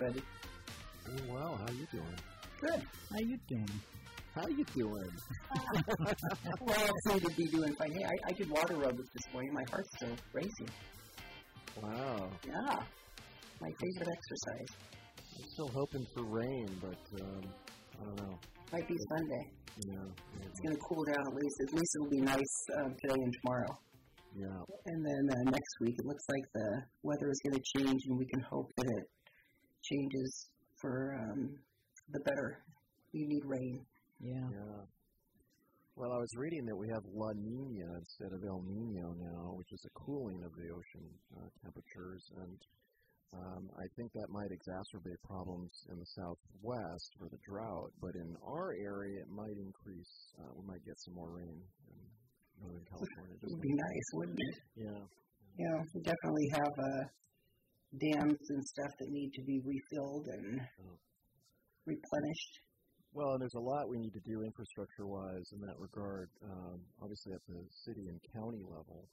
everybody? Doing well. How you doing? Good. How you doing? How you doing? well, I seem to be doing fine. Hey, I, I did water aerobics this morning. My heart's still racing. Wow. Yeah. My favorite exercise. I'm still hoping for rain, but um, I don't know. Might be Sunday. Yeah. It's going to cool down at least. At least it'll be nice um, today and tomorrow. Yeah. And then uh, next week, it looks like the weather is going to change, and we can hope that it changes for um, the better. You need rain. Yeah. Yeah. Well, I was reading that we have La Nina instead of El Nino now, which is a cooling of the ocean uh, temperatures, and um, I think that might exacerbate problems in the southwest for the drought. But in our area, it might increase. Uh, we might get some more rain in Northern California. It would be nice, wouldn't it? Yeah. Yeah, we definitely have uh, dams and stuff that need to be refilled and Oh. replenished. Well, and there's a lot we need to do infrastructure-wise in that regard. Um, obviously, at the city and county level,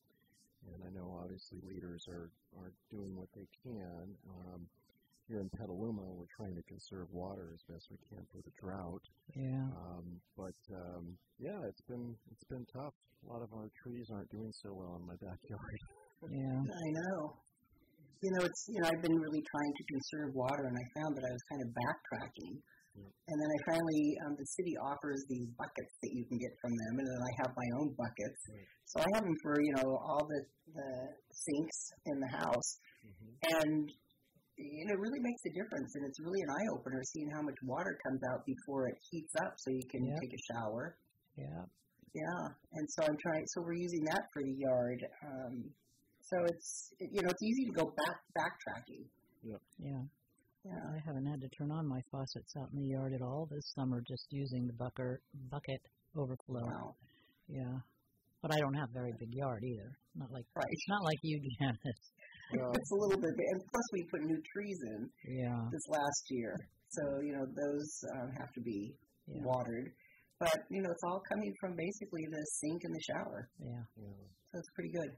and I know obviously leaders are are doing what they can. Um, here in Petaluma, we're trying to conserve water as best we can for the drought. Yeah. Um, but um, yeah, it's been it's been tough. A lot of our trees aren't doing so well in my backyard. Yeah. I know. You know, it's you know I've been really trying to conserve water, and I found that I was kind of backtracking. Yeah. And then I finally, um, the city offers these buckets that you can get from them, and then I have my own buckets. Right. So I have them for you know all the the sinks in the house, Mm-hmm. and you know it really makes a difference, and it's really an eye opener seeing how much water comes out before it heats up, so you can Yeah. take a shower. Yeah. Yeah, and so I'm trying. So we're using that for the yard. Um, so it's you know it's easy to go back backtracking. Yeah. Yeah. I haven't had to turn on my faucets out in the yard at all this summer, just using the bucket bucket overflow. Wow. Yeah. But I don't have a very big yard either. Not like Right. it's not like you, Janice. Well, It's a little bit, and plus we put new trees in Yeah. this last year, so you know those um, have to be Yeah. watered. But you know it's all coming from basically the sink and the shower, Yeah. yeah. so it's pretty good.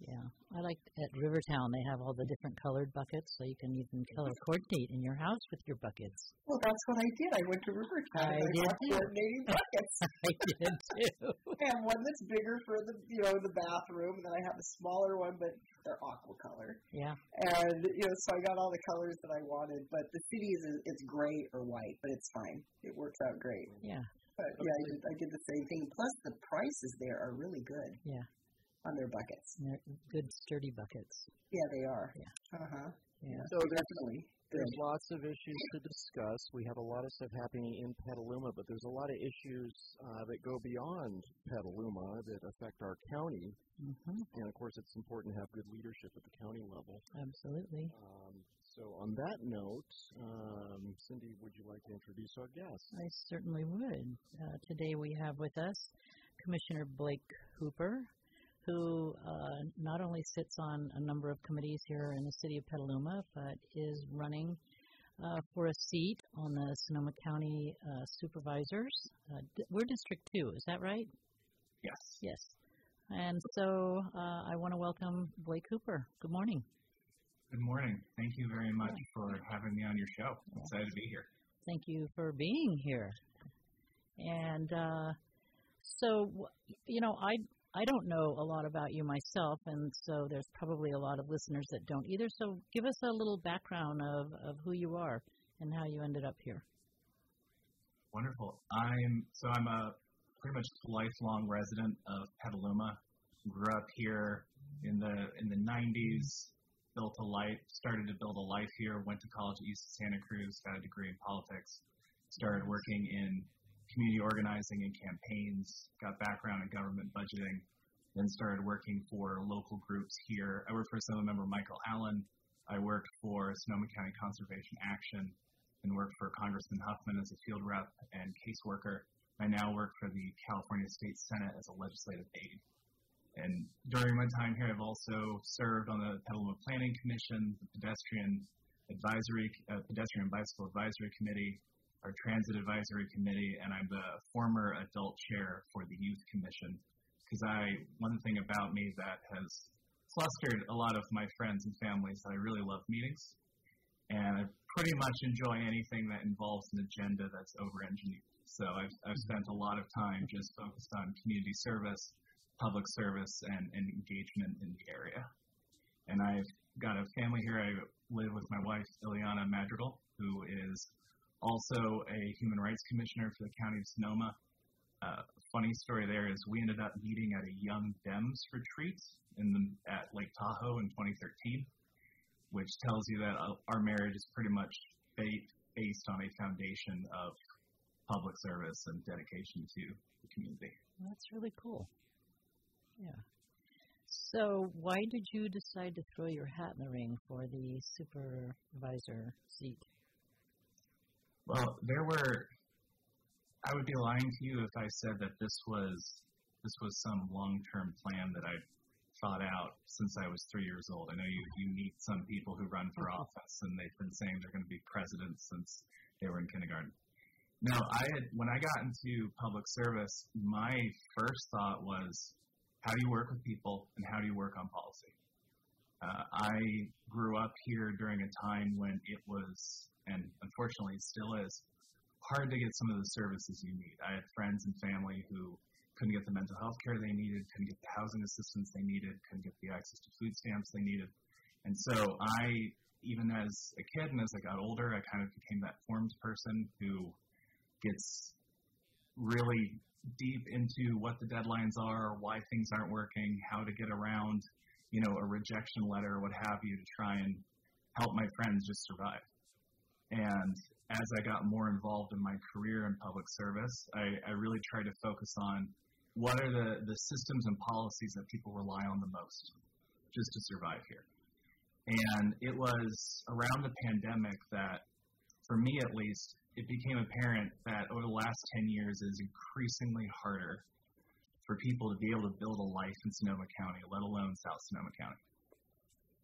Yeah. I like at Rivertown they have all the different colored buckets so you can even color mm-hmm. coordinate in your house with your buckets. Well, that's what I did. I went to Rivertown I I did too. coordinating buckets. I did too. I have one that's bigger for the you know the bathroom, and then I have a smaller one, but they're aqua color. Yeah. and you know, so I got all the colors that I wanted. But the city is it's gray or white, but it's fine. It works out great. Yeah. But yeah, I did, I did the same thing. Plus, the prices there are really good. Yeah. On their buckets. And they're good sturdy buckets. Yeah, they are. Yeah. Uh huh. Yeah. So there's Definitely. Good. There's lots of issues to discuss. We have a lot of stuff happening in Petaluma, but there's a lot of issues uh, that go beyond Petaluma that affect our county. Mhm. And of course, it's important to have good leadership at the county level. Absolutely. Um, so, on that note, um, Cindy, would you like to introduce our guest? I certainly would. Uh, today we have with us Commissioner Blake Hooper, who uh, not only sits on a number of committees here in the city of Petaluma, but is running uh, for a seat on the Sonoma County uh, Supervisors. Uh, d- we're District 2, is that right? Yes. Yes. And so uh, I want to welcome Blake Hooper. Good morning. Good morning. Thank you very much for having me on your show. I'm excited to be here. Thank you for being here. And uh, so, you know, I I don't know a lot about you myself, and so there's probably a lot of listeners that don't either. So, give us a little background of of who you are and how you ended up here. Wonderful. I'm so I'm a pretty much lifelong resident of Petaluma. Grew up here in the in the 90s. Built a life, started to build a life here. Went to college at UC Santa Cruz. Got a degree in politics. Started working in community organizing and campaigns. Got background in government budgeting. Then started working for local groups here. I worked for Assembly Member Michael Allen. I worked for Sonoma County Conservation Action and worked for Congressman Huffman as a field rep and caseworker. I now work for the California State Senate as a legislative aide. And during my time here, I've also served on the Petaluma Planning Commission, the Pedestrian Advisory, uh, Pedestrian Bicycle Advisory Committee, our Transit Advisory Committee, and I'm the former adult chair for the Youth Commission. Because I, one thing about me that has clustered a lot of my friends and families I really love meetings, and I pretty much enjoy anything that involves an agenda that's over-engineered. So I've, I've spent a lot of time just focused on community service, public service, and, and engagement in the area. And I've got a family here. I live with my wife, Ileana Madrigal, who is also a human rights commissioner for the county of Sonoma. Uh, funny story there is we ended up meeting at a Young Dems retreat in the, at Lake Tahoe in 2013, which tells you that uh, our marriage is pretty much based on a foundation of public service and dedication to the community. That's really cool. Yeah. So, why did you decide to throw your hat in the ring for the supervisor seat? Well, there were. I would be lying to you if I said that this was this was some long-term plan that I thought out since I was three years old. I know you you meet some people who run for mm-hmm. office and they've been saying they're going to be president since they were in kindergarten. No, I had when I got into public service, my first thought was, how do you work with people and how do you work on policy? Uh, I grew up here during a time when it was and unfortunately still is, hard to get some of the services you need. I had friends and family who couldn't get the mental health care they needed, couldn't get the housing assistance they needed, couldn't get the access to food stamps they needed. And so I, even as a kid and as I got older, I kind of became that forms person who gets really deep into what the deadlines are, why things aren't working, how to get around, you know, a rejection letter, or what have you, to try and help my friends just survive. And as I got more involved in my career in public service, I, I really tried to focus on what are the, the systems and policies that people rely on the most just to survive here. And it was around the pandemic that, for me at least, it became apparent that over the last 10 years it is increasingly harder for people to be able to build a life in Sonoma County, let alone South Sonoma County.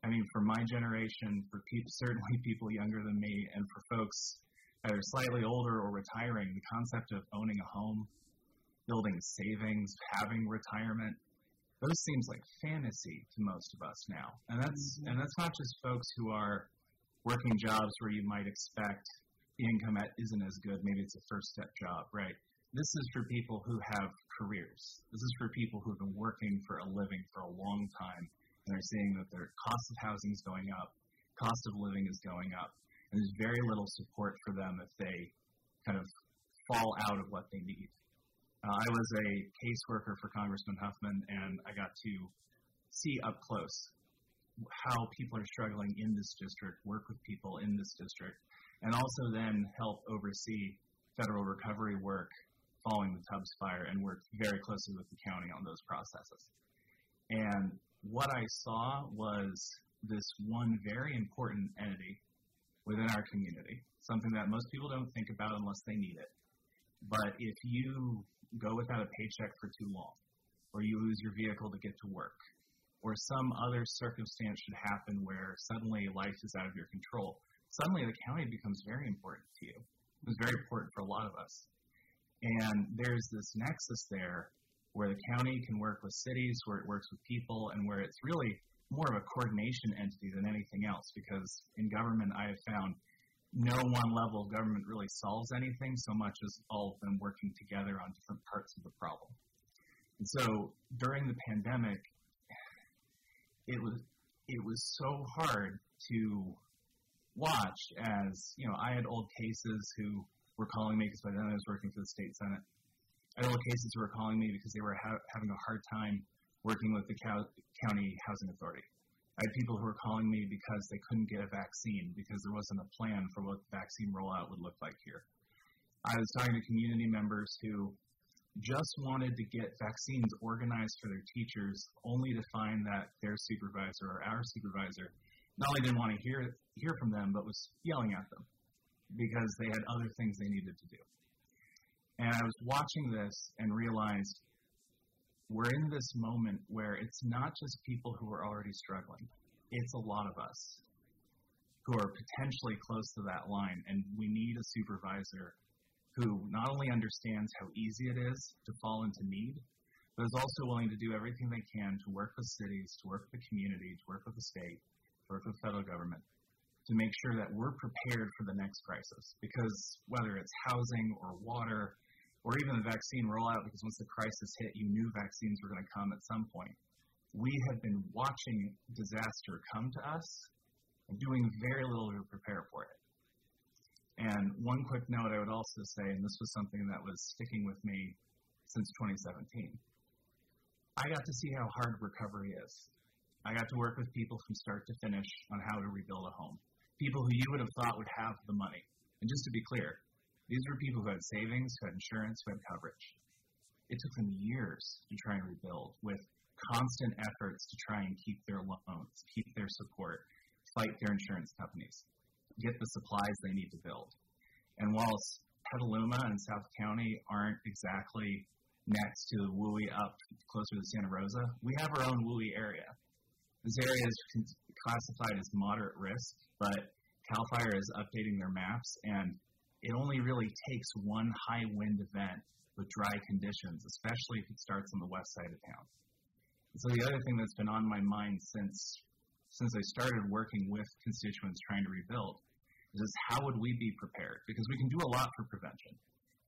I mean, for my generation, for people, certainly people younger than me, and for folks that are slightly older or retiring, the concept of owning a home, building savings, having retirement, those seems like fantasy to most of us now. And that's mm-hmm. and that's not just folks who are working jobs where you might expect the income at isn't as good. Maybe it's a first step job, right? This is for people who have careers. This is for people who've been working for a living for a long time and are seeing that their cost of housing is going up, cost of living is going up, and there's very little support for them if they kind of fall out of what they need. Uh, I was a caseworker for Congressman Huffman, and I got to see up close how people are struggling in this district, work with people in this district, and also then help oversee federal recovery work following the Tubbs fire and worked very closely with the county on those processes. And what I saw was this one very important entity within our community, something that most people don't think about unless they need it. But if you go without a paycheck for too long, or you lose your vehicle to get to work, or some other circumstance should happen where suddenly life is out of your control, suddenly the county becomes very important to you. It was very important for a lot of us. And there's this nexus there where the county can work with cities, where it works with people, and where it's really more of a coordination entity than anything else. Because in government, I have found no one level of government really solves anything so much as all of them working together on different parts of the problem. And so during the pandemic, it was it was so hard to watch as you know I had old cases who were calling me because by then I was working for the state senate I know cases were calling me because they were ha- having a hard time working with the county housing authority. I had people who were calling me because they couldn't get a vaccine because there wasn't a plan for what the vaccine rollout would look like here. I was talking to community members who just wanted to get vaccines organized for their teachers, only to find that their supervisor or our supervisor not only didn't want to hear hear from them, but was yelling at them because they had other things they needed to do. And I was watching this and realized we're in this moment where it's not just people who are already struggling, it's a lot of us who are potentially close to that line, and we need a supervisor who not only understands how easy it is to fall into need, but is also willing to do everything they can to work with cities, to work with the community, to work with the state, to work with the federal government, to make sure that we're prepared for the next crisis. Because whether it's housing or water or even the vaccine rollout, because once the crisis hit, you knew vaccines were going to come at some point. We have been watching disaster come to us and doing very little to prepare for it. And one quick note I would also say, and this was something that was sticking with me since 2017. I got to see how hard recovery is. I got to work with people from start to finish on how to rebuild a home. People who you would have thought would have the money. And just to be clear, these were people who had savings, who had insurance, who had coverage. It took them years to try and rebuild with constant efforts to try and keep their loans, keep their support, fight their insurance companies get the supplies they need to build. And whilst Petaluma and South County aren't exactly next to WUI up closer to Santa Rosa, we have our own WUI area. This area is classified as moderate risk, but CAL FIRE is updating their maps, and it only really takes one high wind event with dry conditions, especially if it starts on the west side of town. so the other thing that's been on my mind since since I started working with constituents trying to rebuild is how would we be prepared? Because we can do a lot for prevention,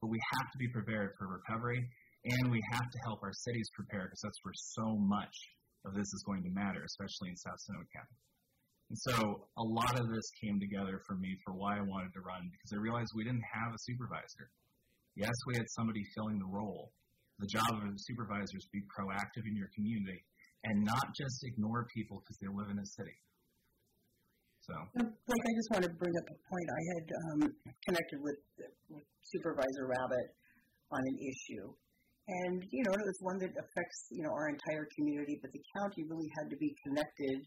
but we have to be prepared for recovery, and we have to help our cities prepare because that's where so much of this is going to matter, especially in South County. And so a lot of this came together for me for why I wanted to run because I realized we didn't have a supervisor. Yes, we had somebody filling the role. The job of a supervisor is to be proactive in your community and not just ignore people because they live in a city. So, like, I just want to bring up a point. I had um, connected with, with Supervisor Rabbitt on an issue, and you know, it was one that affects you know our entire community. But the county really had to be connected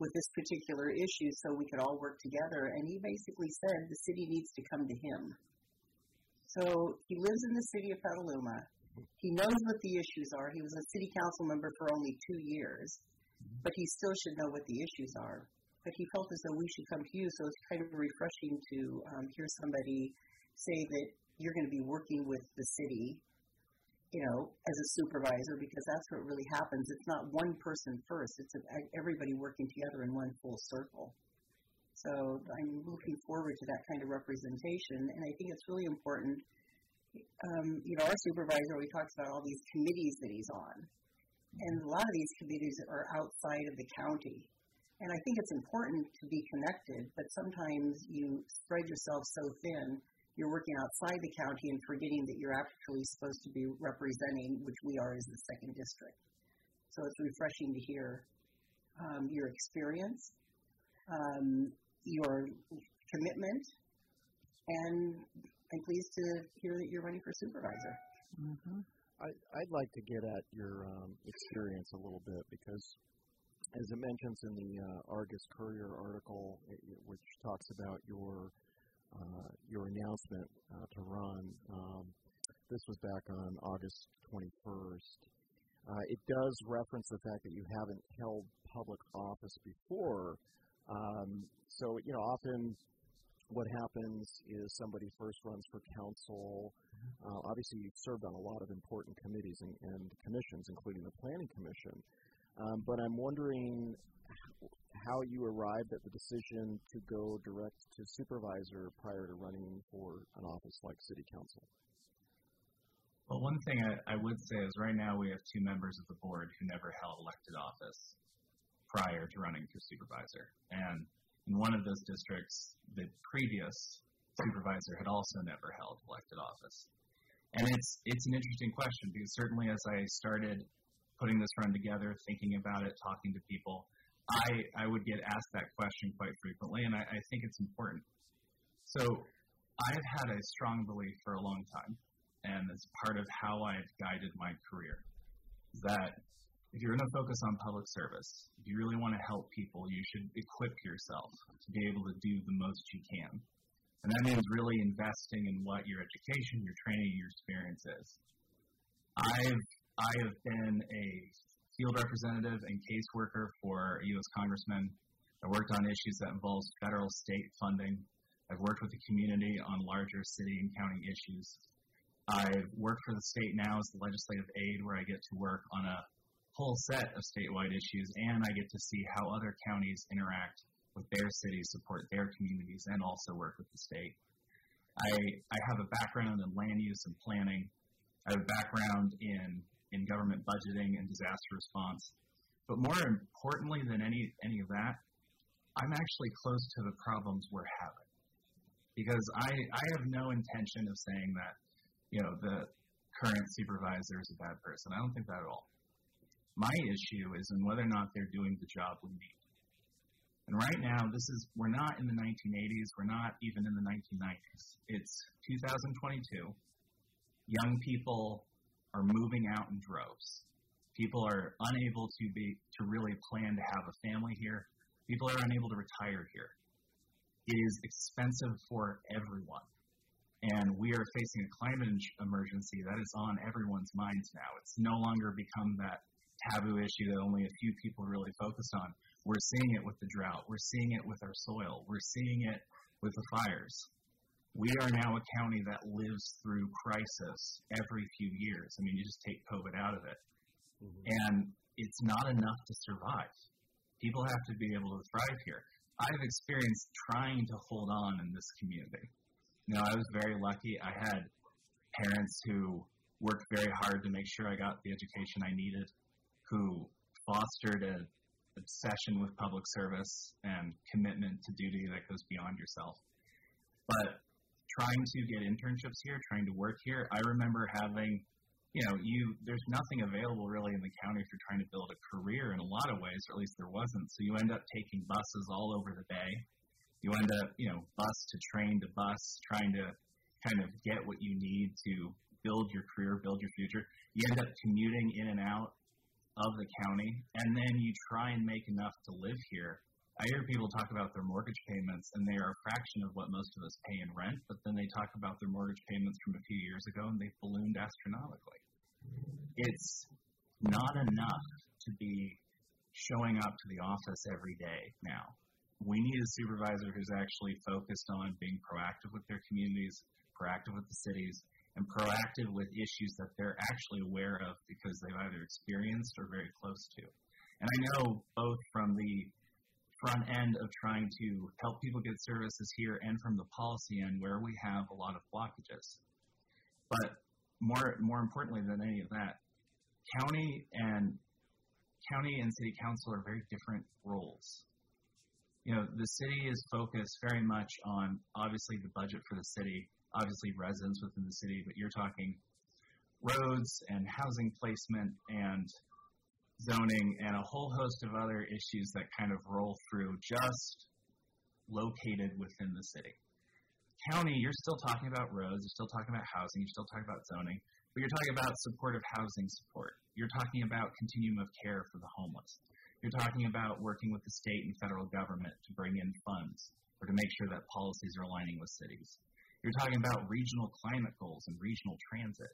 with this particular issue so we could all work together. And he basically said the city needs to come to him. So he lives in the city of Petaluma. He knows what the issues are. He was a city council member for only two years, but he still should know what the issues are but he felt as though we should come to you. So it's kind of refreshing to um, hear somebody say that you're going to be working with the city, you know, as a supervisor, because that's what really happens. It's not one person first; it's everybody working together in one full circle. So I'm looking forward to that kind of representation, and I think it's really important. Um, you know, our supervisor, he talks about all these committees that he's on, and a lot of these committees are outside of the county and I think it's important to be connected, but sometimes you spread yourself so thin, you're working outside the county and forgetting that you're actually supposed to be representing, which we are as the second district. So it's refreshing to hear um, your experience, um, your commitment, and I'm pleased to hear that you're running for supervisor. Mm-hmm. I, would like to get at your um, experience a little bit because as it mentions in the uh, Argus Courier article, which talks about your your announcement uh, to run, um, this was back on August 21st. Uh, it does reference the fact that you haven't held public office before. Um, so, you know, often what happens is somebody first runs for council. Uh, obviously, you've served on a lot of important committees and, and commissions, including the Planning Commission. Um, but I'm wondering how you arrived at the decision to go direct to supervisor prior to running for an office like city council. Well, one thing I, I would say is right now we have two members of the board who never held elected office prior to running for supervisor. And in one of those districts, the previous supervisor had also never held elected office. And it's it's an interesting question because certainly as I started putting this run together, thinking about it, talking to people, I, I would get asked that question quite frequently, and I, I think it's important. So I've had a strong belief for a long time, and it's part of how I've guided my career, that if you're going to focus on public service, if you really want to help people, you should equip yourself to be able to do the most you can. And that means really investing in what your education, your training, your experience is. I've I have been a field representative and caseworker for a U.S. congressman. I worked on issues that involves federal state funding. I've worked with the community on larger city and county issues. I've worked for the state now as the legislative aide, where I get to work on a whole set of statewide issues, and I get to see how other counties interact with their cities, support their communities, and also work with the state. I, I have a background in land use and planning. I have a background in, in government budgeting and disaster response. But more importantly than any, any of that, I'm actually close to the problems we're having. Because I, I have no intention of saying that, you know, the current supervisor is a bad person. I don't think that at all. My issue is in whether or not they're doing the job we need. And right now, this is, we're not in the 1980s, we're not even in the 1990s. It's 2022. Young people are moving out in droves. People are unable to be, to really plan to have a family here. People are unable to retire here. It is expensive for everyone. And we are facing a climate emergency that is on everyone's minds now. It's no longer become that taboo issue that only a few people really focus on. We're seeing it with the drought. We're seeing it with our soil. We're seeing it with the fires. We are now a county that lives through crisis every few years. I mean, you just take COVID out of it. Mm-hmm. And it's not enough to survive. People have to be able to thrive here. I've experienced trying to hold on in this community. Now, I was very lucky. I had parents who worked very hard to make sure I got the education I needed, who fostered an obsession with public service and commitment to duty that goes beyond yourself. But trying to get internships here, trying to work here, I remember having you know, you there's nothing available really in the county if you're trying to build a career in a lot of ways, or at least there wasn't. So you end up taking buses all over the bay. You end up, you know, bus to train to bus, trying to kind of get what you need to build your career, build your future. You end up commuting in and out of the county, and then you try and make enough to live here. I hear people talk about their mortgage payments, and they are a fraction of what most of us pay in rent, but then they talk about their mortgage payments from a few years ago, and they've ballooned astronomically. It's not enough to be showing up to the office every day now. We need a supervisor who's actually focused on being proactive with their communities, proactive with the cities, and proactive with issues that they're actually aware of because they've either experienced or very close to. And I know both from the front end of trying to help people get services here and from the policy end where we have a lot of blockages. But more more importantly than any of that, county and county and city council are very different roles. You know, the city is focused very much on obviously the budget for the city, obviously residents within the city, but you're talking roads and housing placement and zoning and a whole host of other issues that kind of roll through just located within the city. County, you're still talking about roads, you're still talking about housing, you're still talking about zoning, but you're talking about supportive housing support. You're talking about continuum of care for the homeless. You're talking about working with the state and federal government to bring in funds or to make sure that policies are aligning with cities. You're talking about regional climate goals and regional transit.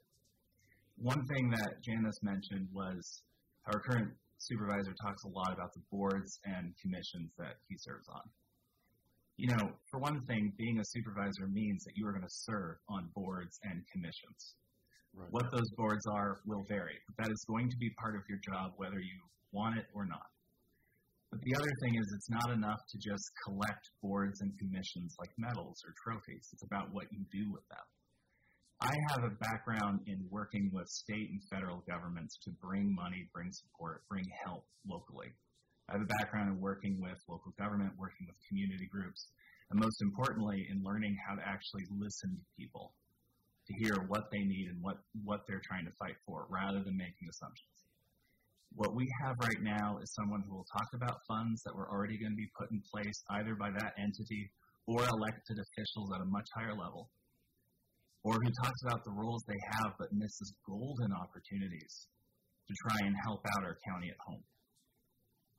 One thing that Janice mentioned was our current supervisor talks a lot about the boards and commissions that he serves on. You know, for one thing, being a supervisor means that you are going to serve on boards and commissions. Right. What those boards are will vary, but that is going to be part of your job whether you want it or not. But the other thing is, it's not enough to just collect boards and commissions like medals or trophies. It's about what you do with them. I have a background in working with state and federal governments to bring money, bring support, bring help locally. I have a background in working with local government, working with community groups, and most importantly, in learning how to actually listen to people, to hear what they need and what, what they're trying to fight for, rather than making assumptions. What we have right now is someone who will talk about funds that were already going to be put in place either by that entity or elected officials at a much higher level or who talks about the roles they have but misses golden opportunities to try and help out our county at home.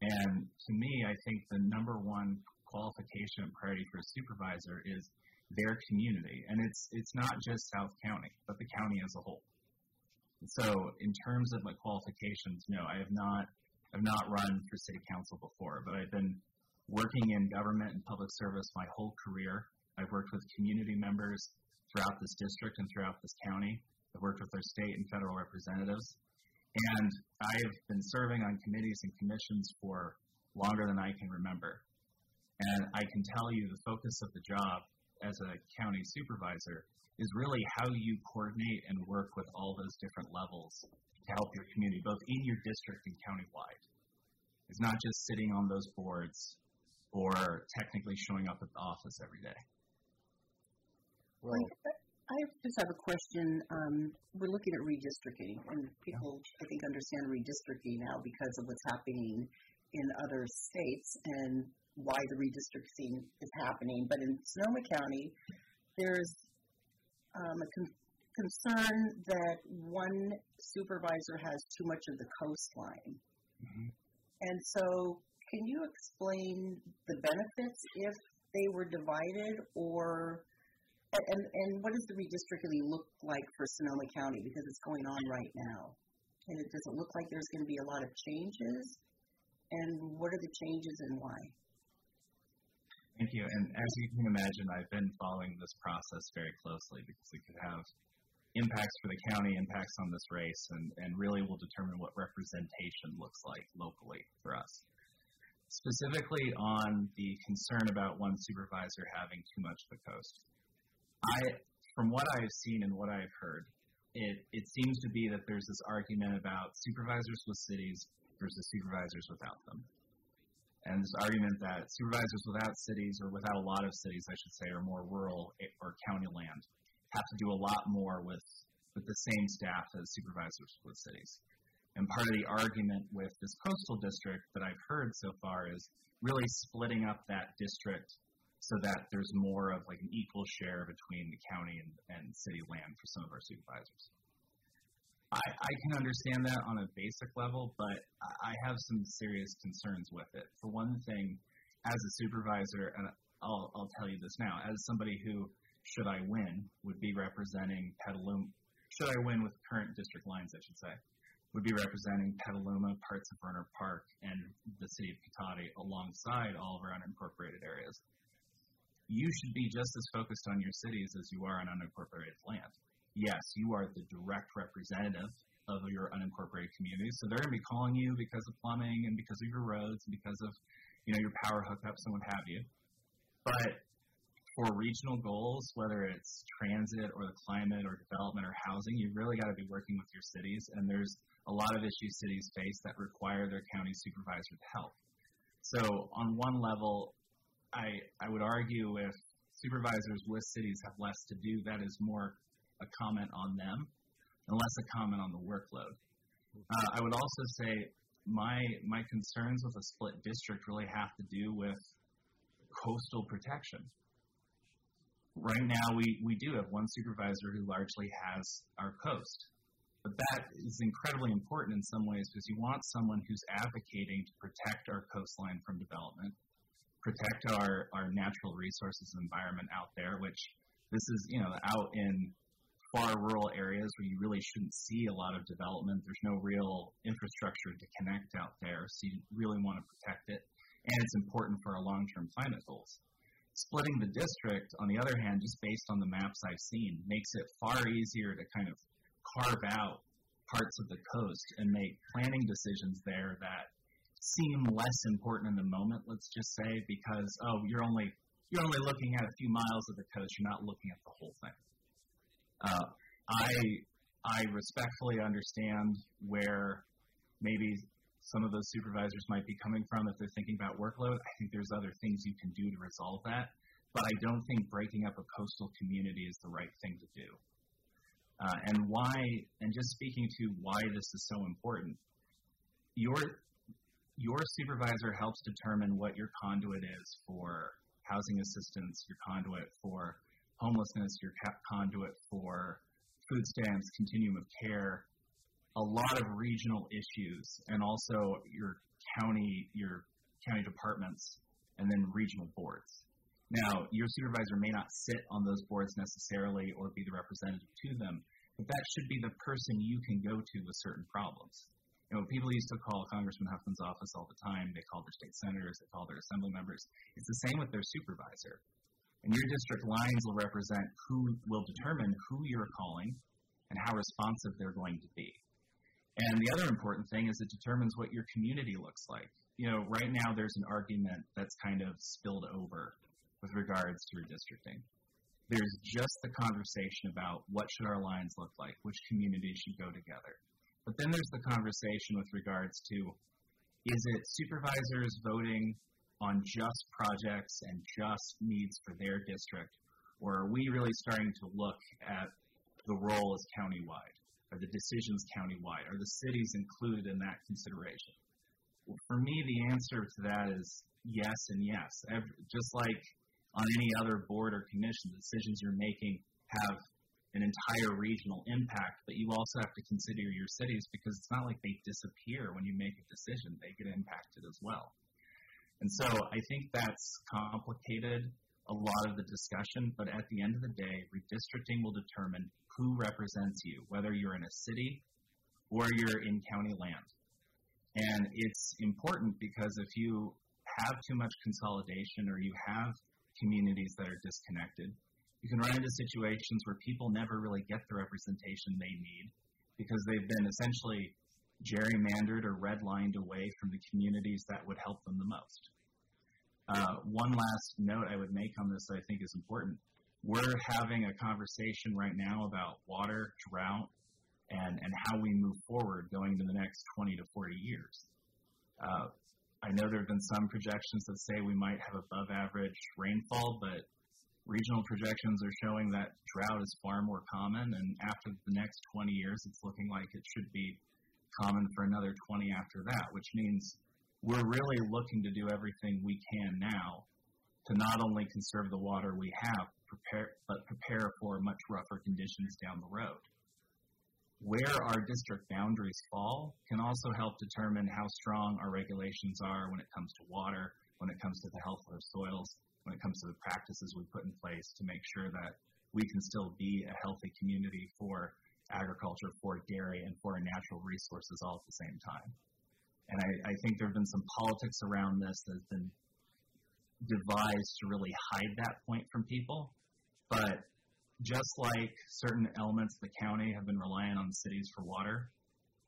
And to me, I think the number one qualification and priority for a supervisor is their community. And it's it's not just South County, but the county as a whole. So in terms of my qualifications, no, I have not I've not run for city council before, but I've been working in government and public service my whole career. I've worked with community members throughout this district and throughout this county. I've worked with our state and federal representatives. And I've been serving on committees and commissions for longer than I can remember. And I can tell you the focus of the job as a county supervisor is really how you coordinate and work with all those different levels to help your community, both in your district and countywide. It's not just sitting on those boards or technically showing up at the office every day. Well, I just have a question. Um, we're looking at redistricting, and people, I think, understand redistricting now because of what's happening in other states and why the redistricting is happening. But in Sonoma County, there's um, a con- concern that one supervisor has too much of the coastline. Mm-hmm. And so, can you explain the benefits if they were divided or and, and what does the redistricting look like for Sonoma County? Because it's going on right now. And it doesn't look like there's going to be a lot of changes. And what are the changes and why? Thank you. And as you can imagine, I've been following this process very closely because it could have impacts for the county, impacts on this race, and, and really will determine what representation looks like locally for us. Specifically on the concern about one supervisor having too much of the coast. I, from what I've seen and what I've heard, it, it seems to be that there's this argument about supervisors with cities versus supervisors without them. And this argument that supervisors without cities, or without a lot of cities, I should say, or more rural eh, or county land, have to do a lot more with, with the same staff as supervisors with cities. And part of the argument with this coastal district that I've heard so far is really splitting up that district so that there's more of like an equal share between the county and, and city land for some of our supervisors. I, I can understand that on a basic level, but I have some serious concerns with it. For one thing, as a supervisor, and I'll, I'll tell you this now, as somebody who, should I win, would be representing Petaluma, should I win with current district lines, I should say, would be representing Petaluma, parts of Rohnert Park, and the city of Cotati alongside all of our unincorporated areas you should be just as focused on your cities as you are on unincorporated land. Yes, you are the direct representative of your unincorporated communities, so they're going to be calling you because of plumbing and because of your roads and because of you know your power hookups and what have you. But for regional goals, whether it's transit or the climate or development or housing, you've really got to be working with your cities, and there's a lot of issues cities face that require their county supervisor to help. So, on one level, I I would argue if supervisors with cities have less to do, that is more a comment on them and less a comment on the workload. Uh, I would also say my my concerns with a split district really have to do with coastal protection. Right now, we, we do have one supervisor who largely has our coast. But that is incredibly important in some ways because you want someone who's advocating to protect our coastline from development protect our, our natural resources environment out there, which this is, you know, out in far rural areas where you really shouldn't see a lot of development. There's no real infrastructure to connect out there, so you really want to protect it. And it's important for our long term climate goals. Splitting the district, on the other hand, just based on the maps I've seen, makes it far easier to kind of carve out parts of the coast and make planning decisions there that seem less important in the moment, let's just say, because oh, you're only you're only looking at a few miles of the coast. You're not looking at the whole thing. Uh, I I respectfully understand where maybe some of those supervisors might be coming from if they're thinking about workload. I think there's other things you can do to resolve that, but I don't think breaking up a coastal community is the right thing to do. Uh, and why? And just speaking to why this is so important, your your supervisor helps determine what your conduit is for housing assistance, your conduit for homelessness, your conduit for food stamps, continuum of care, a lot of regional issues, and also your county, your county departments, and then regional boards. Now, your supervisor may not sit on those boards necessarily or be the representative to them, but that should be the person you can go to with certain problems. You know, people used to call Congressman Huffman's office all the time. They called their state senators, they called their assembly members. It's the same with their supervisor. And your district lines will represent who will determine who you're calling and how responsive they're going to be. And the other important thing is it determines what your community looks like. You know, right now there's an argument that's kind of spilled over with regards to redistricting. There's just the conversation about what should our lines look like, which communities should go together. But then there's the conversation with regards to is it supervisors voting on just projects and just needs for their district, or are we really starting to look at the role as countywide? Are the decisions countywide? Are the cities included in that consideration? Well, for me, the answer to that is yes and yes. Every, just like on any other board or commission, the decisions you're making have an entire regional impact, but you also have to consider your cities because it's not like they disappear when you make a decision, they get impacted as well. And so I think that's complicated a lot of the discussion, but at the end of the day, redistricting will determine who represents you, whether you're in a city or you're in county land. And it's important because if you have too much consolidation or you have communities that are disconnected, you can run into situations where people never really get the representation they need because they've been essentially gerrymandered or redlined away from the communities that would help them the most. Uh, one last note I would make on this that I think is important. We're having a conversation right now about water, drought, and, and how we move forward going to the next 20 to 40 years. Uh, I know there have been some projections that say we might have above average rainfall, but regional projections are showing that drought is far more common, and after the next 20 years, it's looking like it should be common for another 20 after that, which means we're really looking to do everything we can now to not only conserve the water we have, prepare, but prepare for much rougher conditions down the road. Where our district boundaries fall can also help determine how strong our regulations are when it comes to water, when it comes to the health of soils, when it comes to the practices we put in place to make sure that we can still be a healthy community for agriculture, for dairy, and for natural resources all at the same time. And I, I think there have been some politics around this that has been devised to really hide that point from people. But just like certain elements of the county have been reliant on cities for water,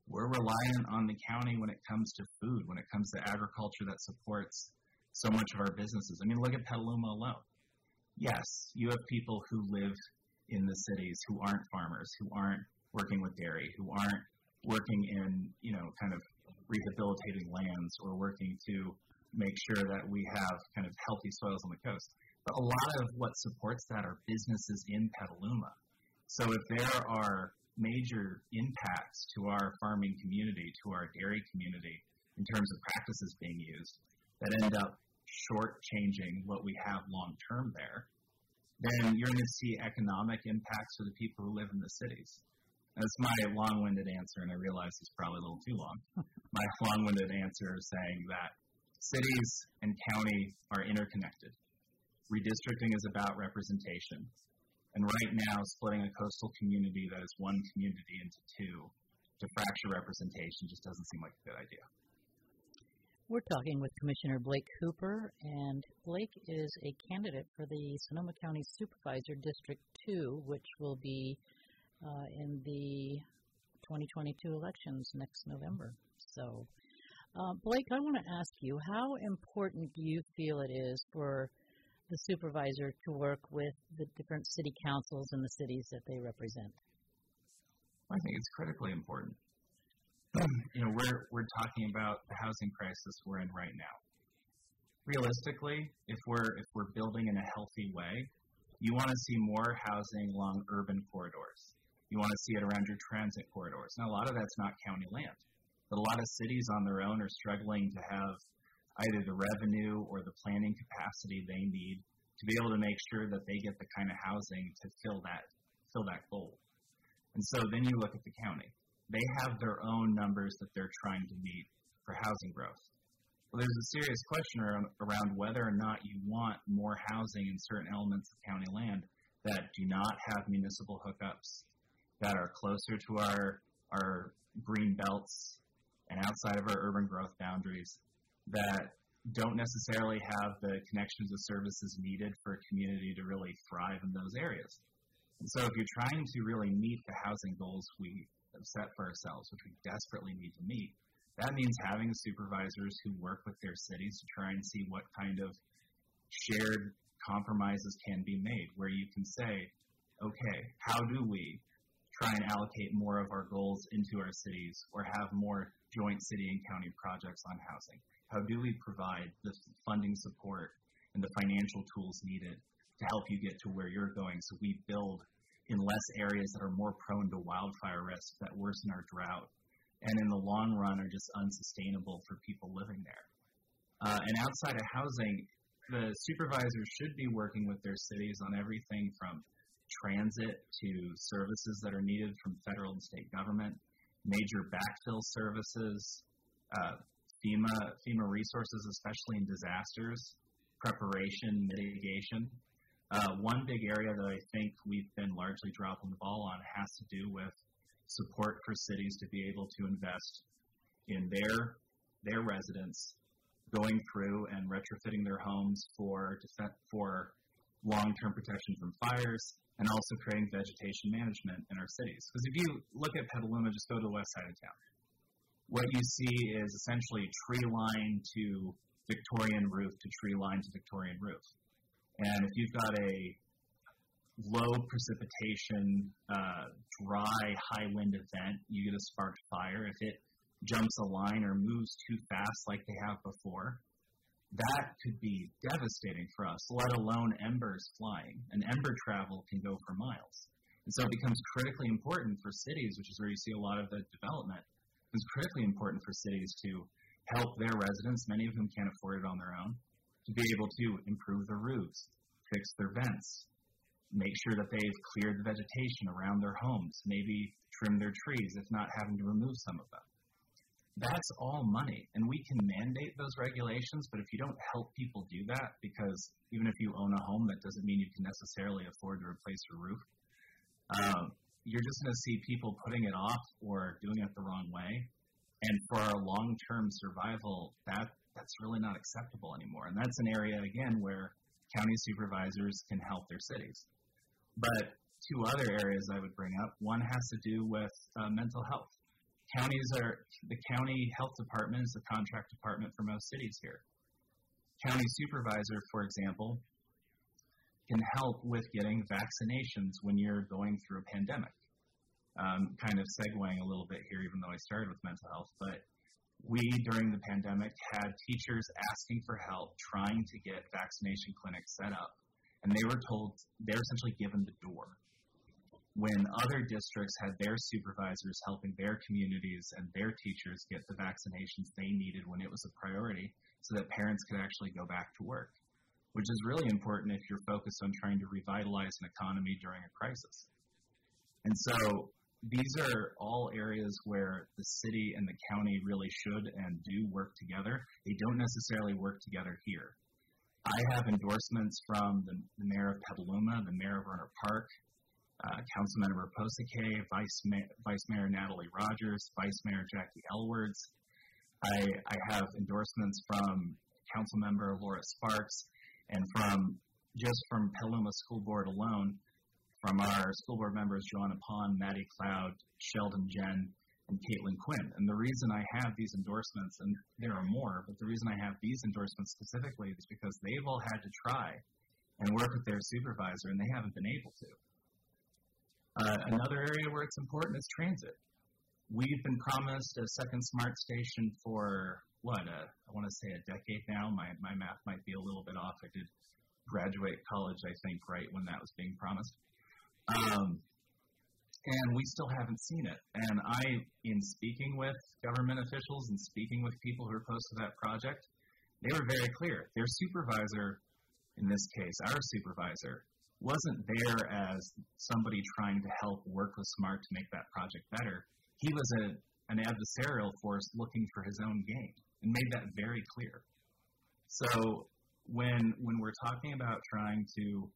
we're reliant on the county when it comes to food, when it comes to agriculture that supports so much of our businesses. I mean, look at Petaluma alone. Yes, you have people who live in the cities who aren't farmers, who aren't working with dairy, who aren't working in, you know, kind of rehabilitating lands or working to make sure that we have kind of healthy soils on the coast. But a lot of what supports that are businesses in Petaluma. So if there are major impacts to our farming community, to our dairy community, in terms of practices being used that end up shortchanging what we have long term there, then you're going to see economic impacts for the people who live in the cities. That's my long winded answer, and I realize it's probably a little too long. my long winded answer is saying that cities and county are interconnected redistricting is about representation. And right now, splitting a coastal community that is one community into two to fracture representation just doesn't seem like a good idea. We're talking with Commissioner Blake Hooper, and Blake is a candidate for the Sonoma County Supervisor District 2, which will be uh, in the 2022 elections next November. So, uh, Blake, I want to ask you how important do you feel it is for the supervisor to work with the different city councils and the cities that they represent? I think it's critically important. you know, we're we're talking about the housing crisis we're in right now. Realistically, if we're if we're building in a healthy way, you want to see more housing along urban corridors. You want to see it around your transit corridors. Now, a lot of that's not county land, but a lot of cities on their own are struggling to have either the revenue or the planning capacity they need to be able to make sure that they get the kind of housing to fill that fill that goal. And so then you look at the county. They have their own numbers that they're trying to meet for housing growth. Well, there's a serious question around, around whether or not you want more housing in certain elements of county land that do not have municipal hookups, that are closer to our our green belts and outside of our urban growth boundaries, that don't necessarily have the connections of services needed for a community to really thrive in those areas. And so if you're trying to really meet the housing goals we set for ourselves, which we desperately need to meet, that means having supervisors who work with their cities to try and see what kind of shared compromises can be made, where you can say, okay, how do we try and allocate more of our goals into our cities or have more joint city and county projects on housing? How do we provide the funding support and the financial tools needed to help you get to where you're going so we build in less areas that are more prone to wildfire risk that worsen our drought and in the long run are just unsustainable for people living there. Uh, and outside of housing, the supervisors should be working with their cities on everything from transit to services that are needed from federal and state government, major backfill services, uh, FEMA FEMA resources, especially in disasters, preparation, mitigation. Uh, one big area that I think we've been largely dropping the ball on has to do with support for cities to be able to invest in their their residents going through and retrofitting their homes for for long-term protection from fires and also creating vegetation management in our cities. Because if you look at Petaluma, just go to the west side of town. What you see is essentially tree line to Victorian roof to tree line to Victorian roof. And if you've got a low precipitation, uh, dry, high wind event, you get a sparked fire. If it jumps a line or moves too fast like they have before, that could be devastating for us, let alone embers flying. And ember travel can go for miles. And so it becomes critically important for cities, which is where you see a lot of the development, it's critically important for cities to help their residents, many of whom can't afford it on their own, to be able to improve their roofs, fix their vents, make sure that they've cleared the vegetation around their homes, maybe trim their trees, if not having to remove some of them. That's all money, and we can mandate those regulations, but if you don't help people do that, because even if you own a home, that doesn't mean you can necessarily afford to replace your roof. Um, you're just going to see people putting it off or doing it the wrong way. And for our long-term survival, that that's really not acceptable anymore. And that's an area again where county supervisors can help their cities. But two other areas I would bring up. One has to do with uh, mental health. Counties are the county health department is the contract department for most cities here. County supervisor, for example, can help with getting vaccinations when you're going through a pandemic. Um, kind of segueing a little bit here, even though I started with mental health, but we during the pandemic had teachers asking for help trying to get vaccination clinics set up, and they were told they're essentially given the door. When other districts had their supervisors helping their communities and their teachers get the vaccinations they needed when it was a priority, so that parents could actually go back to work which is really important if you're focused on trying to revitalize an economy during a crisis. And so these are all areas where the city and the county really should and do work together. They don't necessarily work together here. I have endorsements from the, the mayor of Petaluma, the mayor of Rohnert Park, uh, Councilmember Pocekay, Vice, Ma- Vice Mayor Natalie Rogers, Vice Mayor Jackie Elwards. I, I have endorsements from Councilmember Laura Sparks, and from just from Petaluma School Board alone, from our school board members Joanna Paun, Maddie Cloud, Sheldon Gen, and Caitlin Quinn. And the reason I have these endorsements, and there are more, but the reason I have these endorsements specifically is because they've all had to try and work with their supervisor, and they haven't been able to. Uh, another area where it's important is transit. We've been promised a second smart station for what uh, I want to say a decade now. My my math might be a little bit off. I did graduate college, I think, right when that was being promised. Um, and we still haven't seen it. And I, in speaking with government officials and speaking with people who are close to that project, they were very clear. Their supervisor, in this case, our supervisor, wasn't there as somebody trying to help work with SMART to make that project better. He was a, an adversarial force looking for his own gain and made that very clear. So when when we're talking about trying to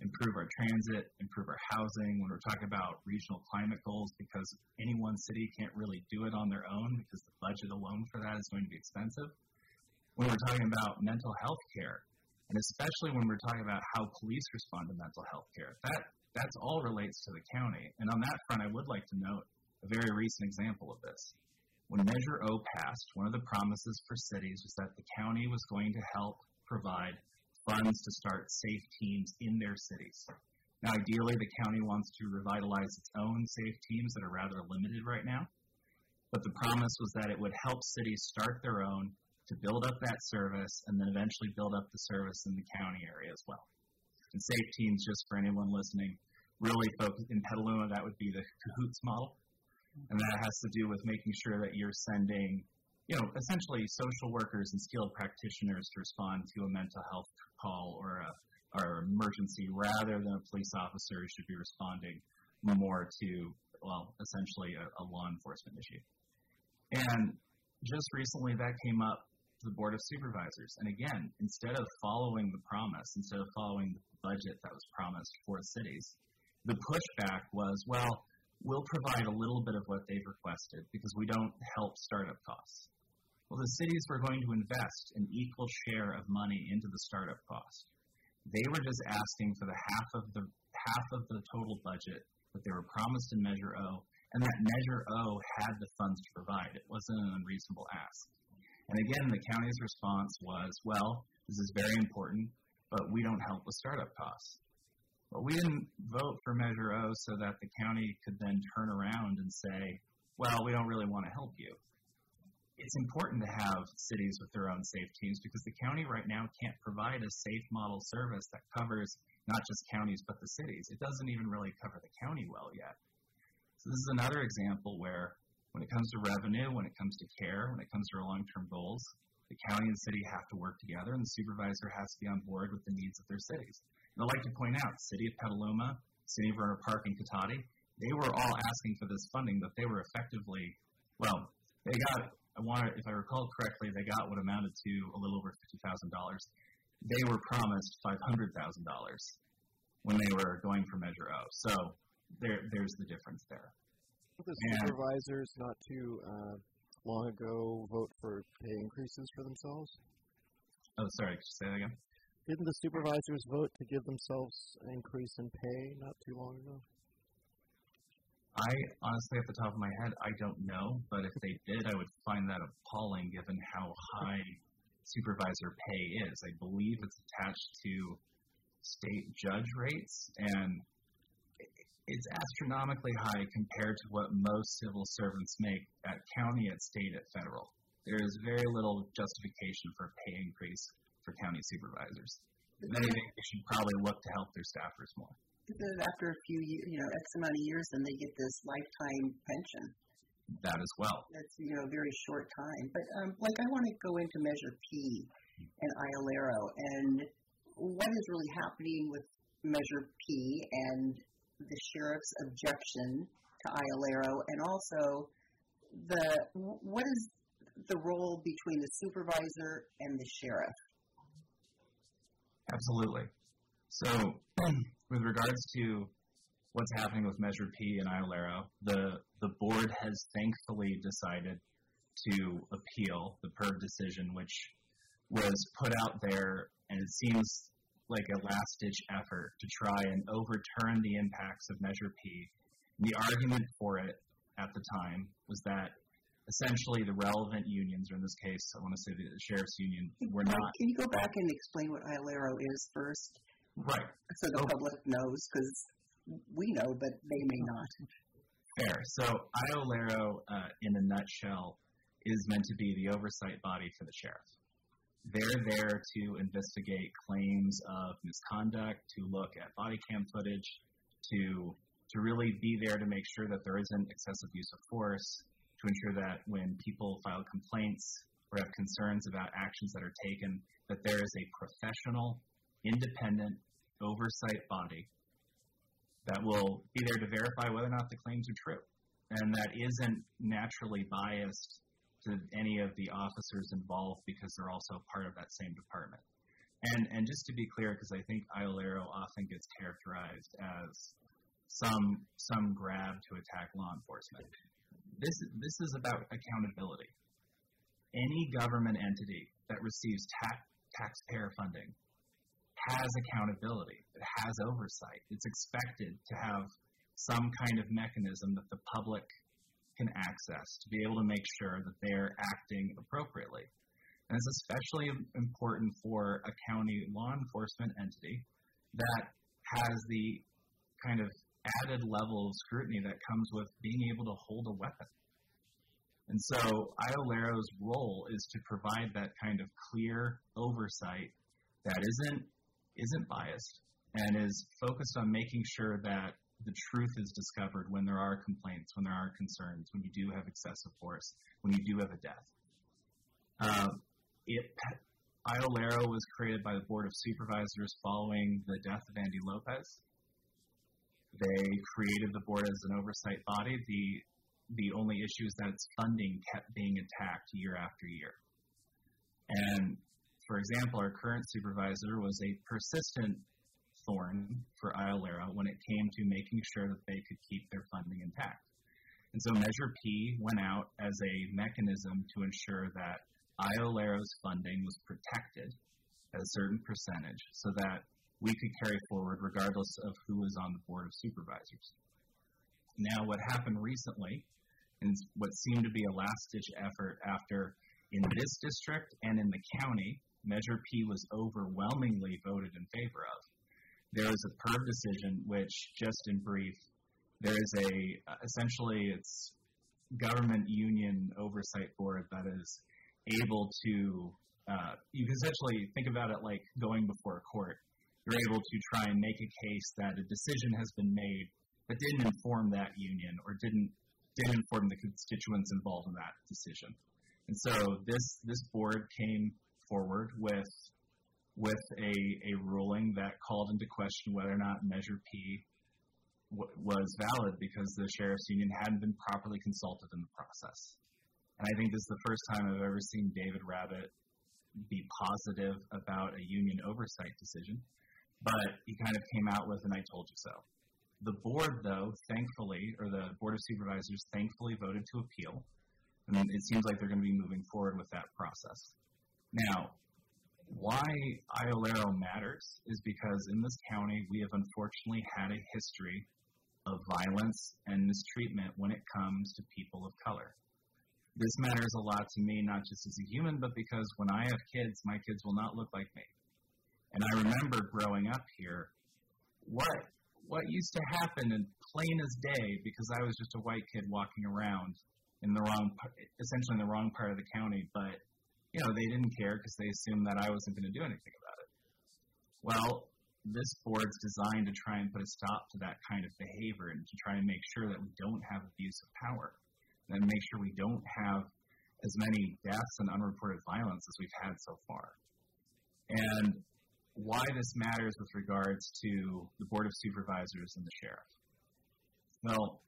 improve our transit, improve our housing, when we're talking about regional climate goals, because any one city can't really do it on their own because the budget alone for that is going to be expensive. when we're talking about mental health care, and especially when we're talking about how police respond to mental health care. That that's all relates to the county. And on that front, I would like to note a very recent example of this. When Measure O passed, one of the promises for cities was that the county was going to help provide funds to start safe teams in their cities. Now, ideally, the county wants to revitalize its own safe teams that are rather limited right now. But the promise was that it would help cities start their own to build up that service and then eventually build up the service in the county area as well. And safe teams, just for anyone listening, really focus in Petaluma, that would be the CAHOOTS model. And that has to do with making sure that you're sending, you know, essentially social workers and skilled practitioners to respond to a mental health call or a or emergency rather than a police officer should be responding more to, well, essentially a, a law enforcement issue. And just recently that came up to the Board of Supervisors. And again, instead of following the promise, instead of following the budget that was promised for cities, the pushback was, well, we'll provide a little bit of what they've requested because we don't help startup costs. Well, the cities were going to invest an equal share of money into the startup cost. They were just asking for the half of the half of the total budget that they were promised in Measure O, and that Measure O had the funds to provide. It wasn't an unreasonable ask. And again, the county's response was, well, this is very important, but we don't help with startup costs. But we didn't vote for Measure O so that the county could then turn around and say, well, we don't really want to help you. It's important to have cities with their own safe teams because the county right now can't provide a safe model service that covers not just counties but the cities. It doesn't even really cover the county well yet. So this is another example where when it comes to revenue, when it comes to care, when it comes to our long-term goals, the county and city have to work together and the supervisor has to be on board with the needs of their cities. And I'd like to point out, City of Petaluma, City of Rohnert Park, and Cotati, they were all asking for this funding, but they were effectively, well, they got, I want if I recall correctly, they got what amounted to a little over $50,000. They were promised $500,000 when they were going for Measure O. So there, there's the difference there. Did the supervisors not too uh, long ago vote for pay increases for themselves? Oh, sorry, say that again? Didn't the supervisors vote to give themselves an increase in pay not too long ago? I honestly, at the top of my head, I don't know. But if they did, I would find that appalling given how high supervisor pay is. I believe it's attached to state judge rates, and it's astronomically high compared to what most civil servants make at county, at state, at federal. There is very little justification for a pay increase for county supervisors. If anything, they should probably look to help their staffers more. Because after a few years, you know, X amount of years, then they get this lifetime pension. That as well. That's you know a very short time. But um, like I want to go into Measure P and IOLERO and what is really happening with Measure P and the sheriff's objection to IOLERO, and also the what is the role between the supervisor and the sheriff? Absolutely. So, with regards to what's happening with Measure P and IOLERO, the, the board has thankfully decided to appeal the PERB decision, which was put out there, and it seems like a last ditch effort to try and overturn the impacts of Measure P. And the argument for it at the time was that essentially the relevant unions, or in this case, I want to say the sheriff's union, were not. Can you go back and explain what IOLARO is first? Right. So the oh. public knows, because we know, but they may not. Fair. So IOLERO, uh, in a nutshell, is meant to be the oversight body for the sheriff. They're there to investigate claims of misconduct, to look at body cam footage, to to really be there to make sure that there isn't excessive use of force, to ensure that when people file complaints or have concerns about actions that are taken, that there is a professional, independent oversight body that will be there to verify whether or not the claims are true, and that isn't naturally biased to any of the officers involved because they're also part of that same department. And and just to be clear, because I think IOLERO often gets characterized as some some grab to attack law enforcement this this is about accountability. any government entity that receives tax, taxpayer funding has accountability, it has oversight. It's expected to have some kind of mechanism that the public can access to be able to make sure that they're acting appropriately. And it's especially important for a county law enforcement entity that has the kind of added level of scrutiny that comes with being able to hold a weapon. And so IOLERO's role is to provide that kind of clear oversight that isn't isn't biased and is focused on making sure that the truth is discovered when there are complaints, when there are concerns, when you do have excessive force, when you do have a death. Uh, it, IOLERO was created by the Board of Supervisors following the death of Andy Lopez. They created the board as an oversight body. The the only issue is that its funding kept being attacked year after year. And for example, our current supervisor was a persistent thorn for IOLERO when it came to making sure that they could keep their funding intact. And so Measure P went out as a mechanism to ensure that IOLERO's funding was protected at a certain percentage so that we could carry forward regardless of who was on the Board of Supervisors. Now, what happened recently, and what seemed to be a last ditch effort after in this district and in the county, Measure P was overwhelmingly voted in favor of there is a PERB decision, which, just in brief, there is a essentially it's government union oversight board that is able to uh, you can essentially think about it like going before a court. You're able to try and make a case that a decision has been made that didn't inform that union or didn't didn't inform the constituents involved in that decision. And so this this board came forward with with a, a ruling that called into question whether or not Measure P w- was valid because the sheriff's union hadn't been properly consulted in the process. And I think this is the first time I've ever seen David Rabbitt be positive about a union oversight decision, but he kind of came out with an I told you so. The board, though, thankfully, or the Board of Supervisors thankfully voted to appeal. And it seems like they're going to be moving forward with that process. Now, why IOLERO matters is because in this county we have unfortunately had a history of violence and mistreatment when it comes to people of color. This matters a lot to me, not just as a human, but because when I have kids, my kids will not look like me. And I remember growing up here, what what used to happen in plain as day because I was just a white kid walking around in the wrong, essentially in the wrong part of the county, but you know, they didn't care because they assumed that I wasn't going to do anything about it. Well, this board's designed to try and put a stop to that kind of behavior and to try and make sure that we don't have abuse of power and make sure we don't have as many deaths and unreported violence as we've had so far. And why this matters with regards to the Board of Supervisors and the Sheriff. Well,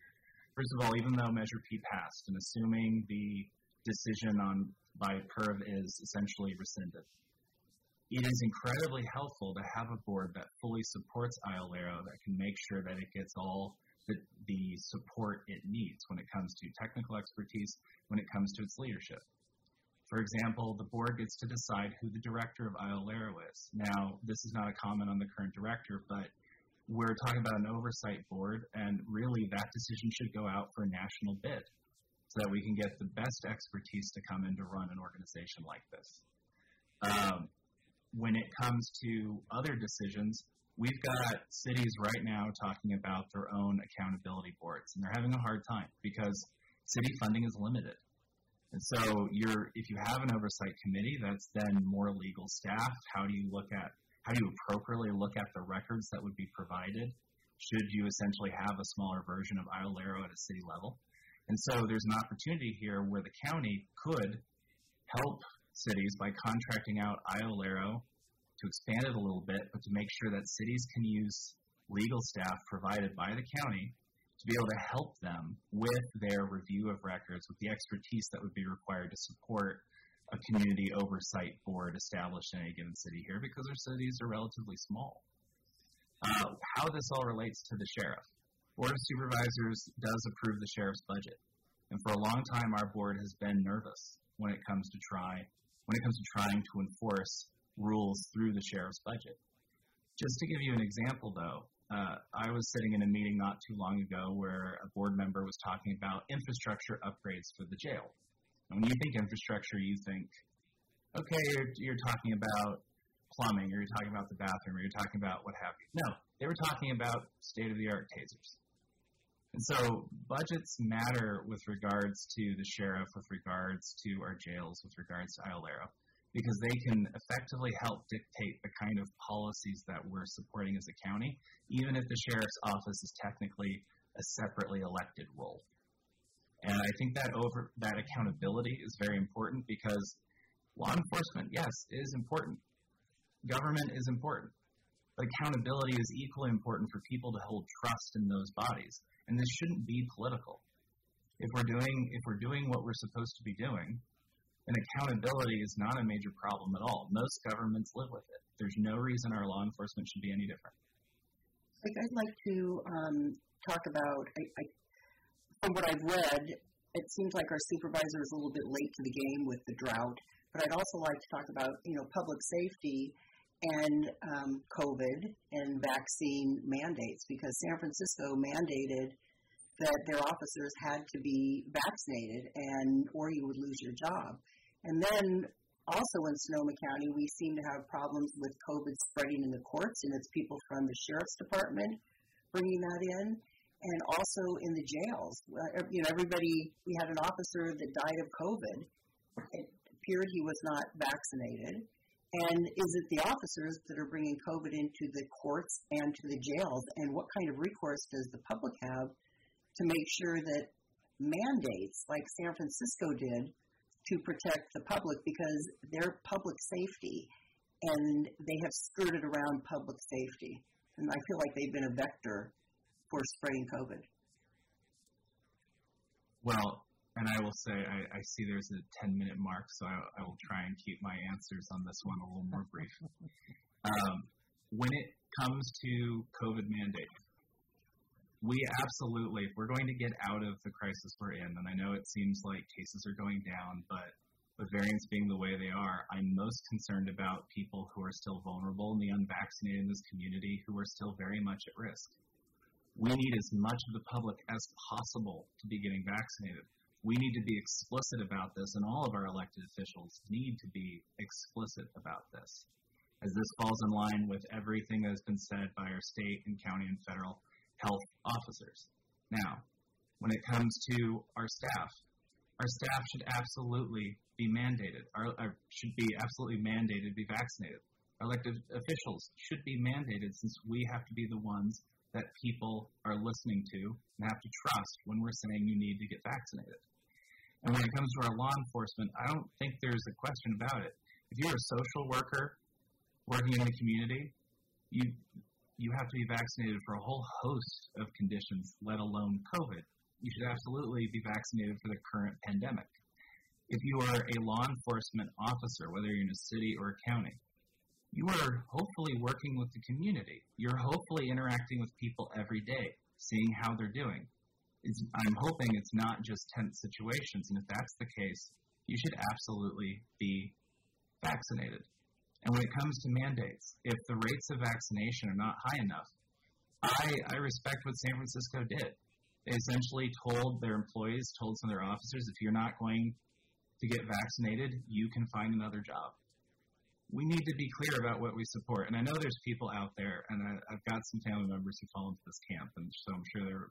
first of all, even though Measure P passed, and assuming the decision on by PERB is essentially rescinded. It is incredibly helpful to have a board that fully supports IOLERO that can make sure that it gets all the, the support it needs when it comes to technical expertise, when it comes to its leadership. For example, the board gets to decide who the director of IOLERO is. Now, this is not a comment on the current director, but we're talking about an oversight board, and really that decision should go out for a national bid so that we can get the best expertise to come in to run an organization like this. Um, when it comes to other decisions, we've got cities right now talking about their own accountability boards, and they're having a hard time because city funding is limited. And so, you're, if you have an oversight committee that's then more legal staff, how do you look at how do you appropriately look at the records that would be provided? Should you essentially have a smaller version of IOLERO at a city level? And so there's an opportunity here where the county could help cities by contracting out IOLERO to expand it a little bit, but to make sure that cities can use legal staff provided by the county to be able to help them with their review of records, with the expertise that would be required to support a community oversight board established in a given city here because our cities are relatively small. Uh, how this all relates to the sheriff. Board of Supervisors does approve the sheriff's budget. And for a long time, our board has been nervous when it comes to try when it comes to trying to enforce rules through the sheriff's budget. Just to give you an example, though, uh, I was sitting in a meeting not too long ago where a board member was talking about infrastructure upgrades for the jail. And when you think infrastructure, you think, okay, you're, you're talking about plumbing, or you're talking about the bathroom, or you're talking about what have you. No, they were talking about state of the art tasers. And so budgets matter with regards to the sheriff, with regards to our jails, with regards to IOLERO, because they can effectively help dictate the kind of policies that we're supporting as a county, even if the sheriff's office is technically a separately elected role. And I think that over that accountability is very important because law enforcement, yes, is important. Government is important. But accountability is equally important for people to hold trust in those bodies and this shouldn't be political. If we're doing if we're doing what we're supposed to be doing, then accountability is not a major problem at all. Most governments live with it. There's no reason our law enforcement should be any different. I'd like to um, talk about. I, I, from what I've read, it seems like our supervisor is a little bit late to the game with the drought. But I'd also like to talk about you know public safety and um, COVID and vaccine mandates because San Francisco mandated that their officers had to be vaccinated and or you would lose your job. And then also in Sonoma County, we seem to have problems with COVID spreading in the courts, and it's people from the sheriff's department bringing that in, and also in the jails. You know, everybody. We had an officer that died of COVID. It appeared he was not vaccinated, and is it the officers that are bringing COVID into the courts and to the jails? And what kind of recourse does the public have to make sure that mandates, like San Francisco did, to protect the public because they're public safety and they have skirted around public safety. And I feel like they've been a vector for spreading COVID. Well, and I will say, I, I see there's a 10 minute mark, so I, I, will try and keep my answers on this one a little more brief. Um, when it comes to COVID mandate, we absolutely, if we're going to get out of the crisis we're in, and I know it seems like cases are going down, but with variants being the way they are, I'm most concerned about people who are still vulnerable and the unvaccinated in this community who are still very much at risk. We need as much of the public as possible to be getting vaccinated we need to be explicit about this, and all of our elected officials need to be explicit about this, as this falls in line with everything that has been said by our state and county and federal health officers. Now, when it comes to our staff, our staff should absolutely be mandated, or, or should be absolutely mandated to be vaccinated. Our elected officials should be mandated since we have to be the ones that people are listening to and have to trust when we're saying you need to get vaccinated. And when it comes to our law enforcement, I don't think there's a question about it. If you're a social worker working in the community, you you have to be vaccinated for a whole host of conditions, let alone COVID. You should absolutely be vaccinated for the current pandemic. If you are a law enforcement officer, whether you're in a city or a county, you are hopefully working with the community. You're hopefully interacting with people every day, seeing how they're doing it's, I'm hoping it's not just tense situations. And if that's the case, you should absolutely be vaccinated. And when it comes to mandates, if the rates of vaccination are not high enough, I, I respect what San Francisco did. They essentially told their employees, told some of their officers, if you're not going to get vaccinated, you can find another job. We need to be clear about what we support. And I know there's people out there, and I, I've got some family members who fall into this camp, and so I'm sure they're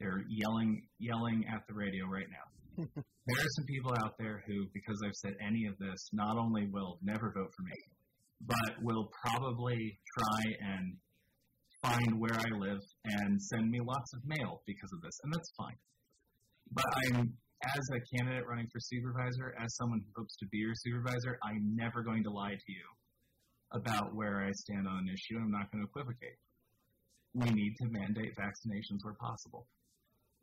they're yelling yelling at the radio right now. there are some people out there who, because I've said any of this, not only will never vote for me, but will probably try and find where I live and send me lots of mail because of this, and that's fine. But I'm as a candidate running for supervisor, as someone who hopes to be your supervisor, I'm never going to lie to you about where I stand on an issue. I'm not going to equivocate. We need to mandate vaccinations where possible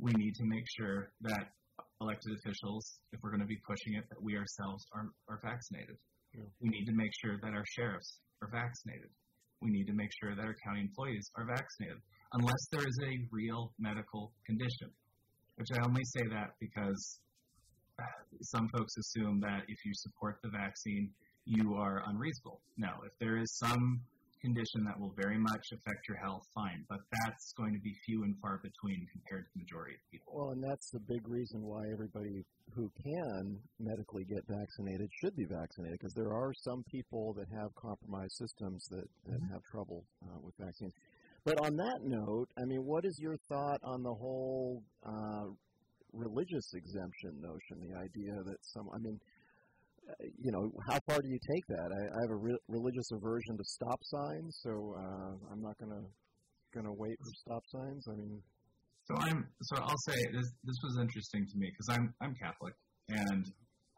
we need to make sure that elected officials, if we're going to be pushing it, that we ourselves are, are vaccinated. Yeah. We need to make sure that our sheriffs are vaccinated. We need to make sure that our county employees are vaccinated, unless there is a real medical condition. Which I only say that because some folks assume that if you support the vaccine, you are unreasonable. No, if there is some condition that will very much affect your health, fine. But that's going to be few and far between compared to the majority of people. Well, and that's the big reason why everybody who can medically get vaccinated should be vaccinated because there are some people that have compromised systems that, that mm-hmm. have trouble uh, with vaccines. But on that note, I mean, what is your thought on the whole uh, religious exemption notion? The idea that some, I mean, you know, how far do you take that? I, I have a re- religious aversion to stop signs, so uh, I'm not gonna gonna wait for stop signs. I mean, so I'm so I'll say this this was interesting to me because I'm I'm Catholic, and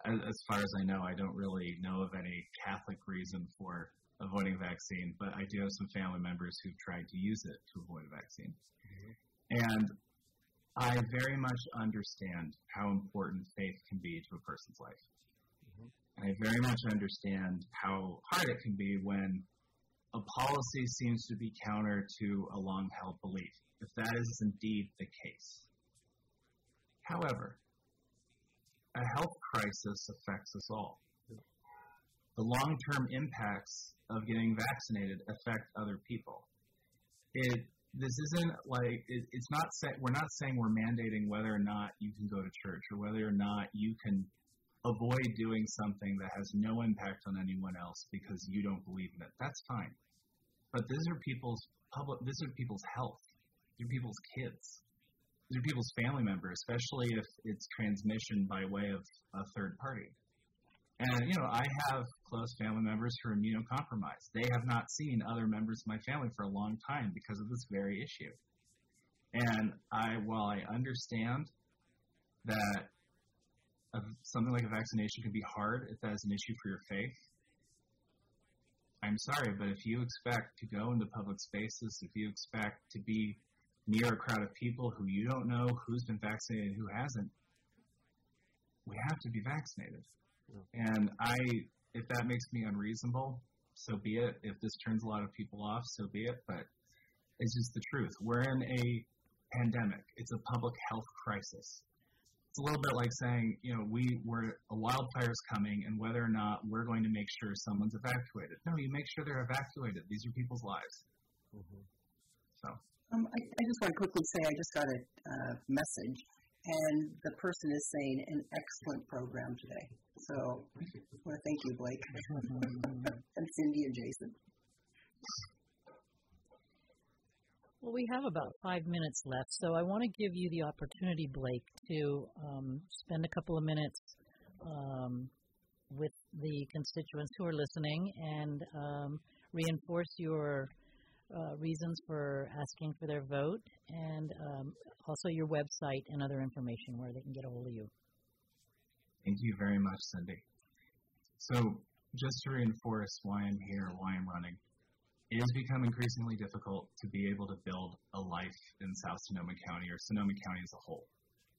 as, as far as I know, I don't really know of any Catholic reason for avoiding a vaccine, but I do have some family members who've tried to use it to avoid a vaccine, mm-hmm. and I very much understand how important faith can be to a person's life. I very much understand how hard it can be when a policy seems to be counter to a long held belief, if that is indeed the case. However, a health crisis affects us all. The long term impacts of getting vaccinated affect other people. It, this isn't like it, it's not we're not saying we're mandating whether or not you can go to church or whether or not you can avoid doing something that has no impact on anyone else because you don't believe in it. That's fine. But these are people's public these are people's health. These are people's kids. These are people's family members, especially if it's transmission by way of a third party. And you know, I have close family members who are immunocompromised. They have not seen other members of my family for a long time because of this very issue. And I while I understand that something like a vaccination can be hard if that is an issue for your faith. I'm sorry, but if you expect to go into public spaces, if you expect to be near a crowd of people who you don't know who's been vaccinated and who hasn't, we have to be vaccinated. Yeah. And I, if that makes me unreasonable, so be it. If this turns a lot of people off, so be it. But it's just the truth. We're in a pandemic. It's a public health crisis it's a little bit like saying, you know, we were a wildfire's coming, and whether or not we're going to make sure someone's evacuated. No, you make sure they're evacuated. These are people's lives. Mm-hmm. So. Um, I, I, just want to quickly say I just got a uh, message, and the person is saying an excellent program today. So I want to thank you, Blake, and Cindy and Jason. Well, we have about five minutes left, so I want to give you the opportunity, Blake, to um, spend a couple of minutes um, with the constituents who are listening and um, reinforce your uh, reasons for asking for their vote and um, also your website and other information where they can get a hold of you. Thank you very much, Cindy. So, just to reinforce why I'm here, why I'm running, it has become increasingly difficult to be able to build a life in South Sonoma County or Sonoma County as a whole.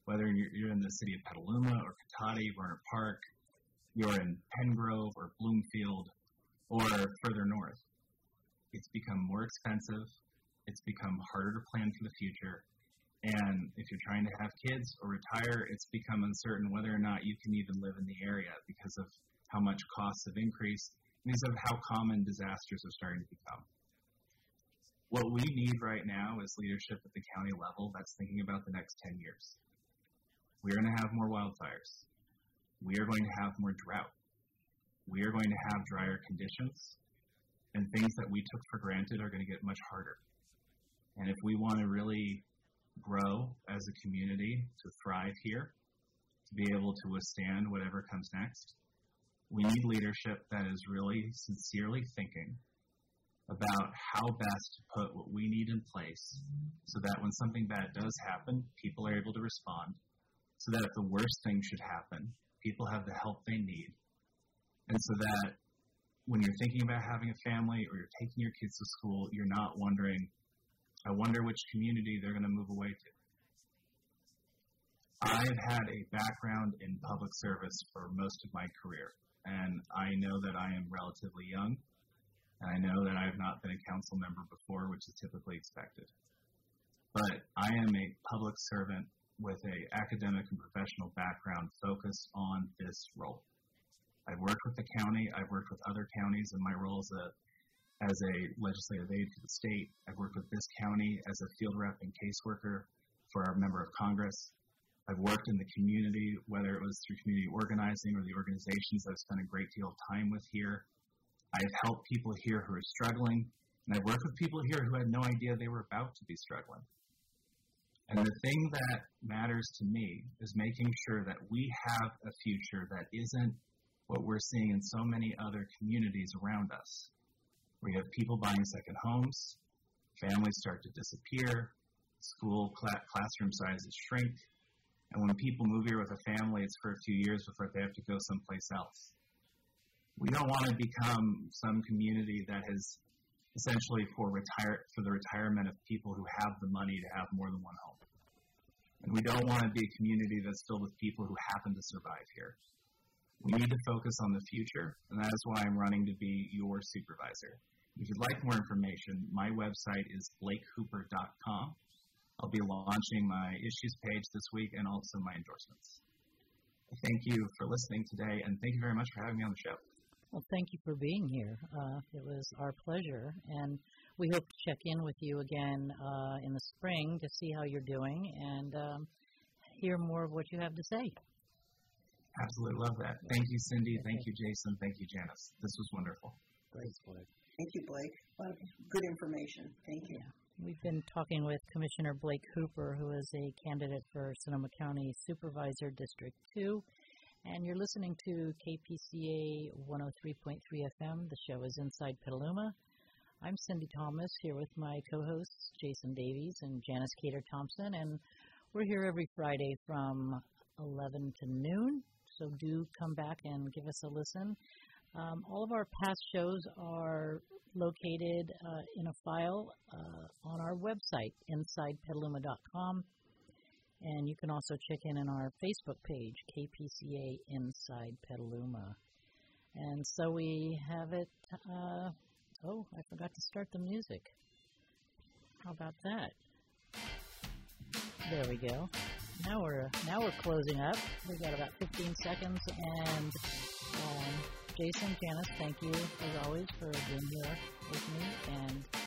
Whether you're in the city of Petaluma or Cotati, Rohnert Park, you're in Penngrove or Bloomfield or further north, it's become more expensive. It's become harder to plan for the future. And if you're trying to have kids or retire, it's become uncertain whether or not you can even live in the area because of how much costs have increased because of how common disasters are starting to become. What we need right now is leadership at the county level that's thinking about the next 10 years. We're going to have more wildfires. We are going to have more drought. We are going to have drier conditions. And things that we took for granted are going to get much harder. And if we want to really grow as a community, to thrive here, to be able to withstand whatever comes next, we need leadership that is really sincerely thinking about how best to put what we need in place so that when something bad does happen, people are able to respond. So that if the worst thing should happen, people have the help they need. And so that when you're thinking about having a family or you're taking your kids to school, you're not wondering, I wonder which community they're going to move away to. I've had a background in public service for most of my career and I know that I am relatively young, and I know that I have not been a council member before, which is typically expected. But I am a public servant with a academic and professional background focused on this role. I've worked with the county. I've worked with other counties in my role as a as a legislative aide for the state. I've worked with this county as a field rep and caseworker for our member of Congress. I've worked in the community, whether it was through community organizing or the organizations I've spent a great deal of time with here. I've helped people here who are struggling, and I've worked with people here who had no idea they were about to be struggling. And the thing that matters to me is making sure that we have a future that isn't what we're seeing in so many other communities around us. We have people buying second homes, families start to disappear, school cl- classroom sizes shrink, and when people move here with a family, it's for a few years before they have to go someplace else. We don't want to become some community that has essentially for retire for the retirement of people who have the money to have more than one home. And we don't want to be a community that's filled with people who happen to survive here. We need to focus on the future, and that is why I'm running to be your supervisor. If you'd like more information, my website is blakehooper.com. I'll be launching my issues page this week and also my endorsements. Thank you for listening today, and thank you very much for having me on the show. Well, thank you for being here. Uh, it was our pleasure, and we hope to check in with you again uh, in the spring to see how you're doing and um, hear more of what you have to say. Absolutely love that. Thank you, Cindy. Thank you, Jason. Thank you, Janice. This was wonderful. Thanks, Blake. Thank you, Blake. A lot of good information. Thank you. We've been talking with Commissioner Blake Hooper, who is a candidate for Sonoma County Supervisor District 2. And you're listening to KPCA 103.3 FM. The show is Inside Petaluma. I'm Cindy Thomas here with my co hosts, Jason Davies and Janice Cader Thompson. And we're here every Friday from 11 to noon. So do come back and give us a listen. Um, all of our past shows are located uh, in a file uh, on our website, InsidePetaluma.com. And you can also check in on our Facebook page, KPCA Inside Petaluma. And so we have it. Uh, oh, I forgot to start the music. How about that? There we go. Now we're now we're closing up. We've got about 15 seconds, and um, Jason, Janice, thank you as always for being here with me, and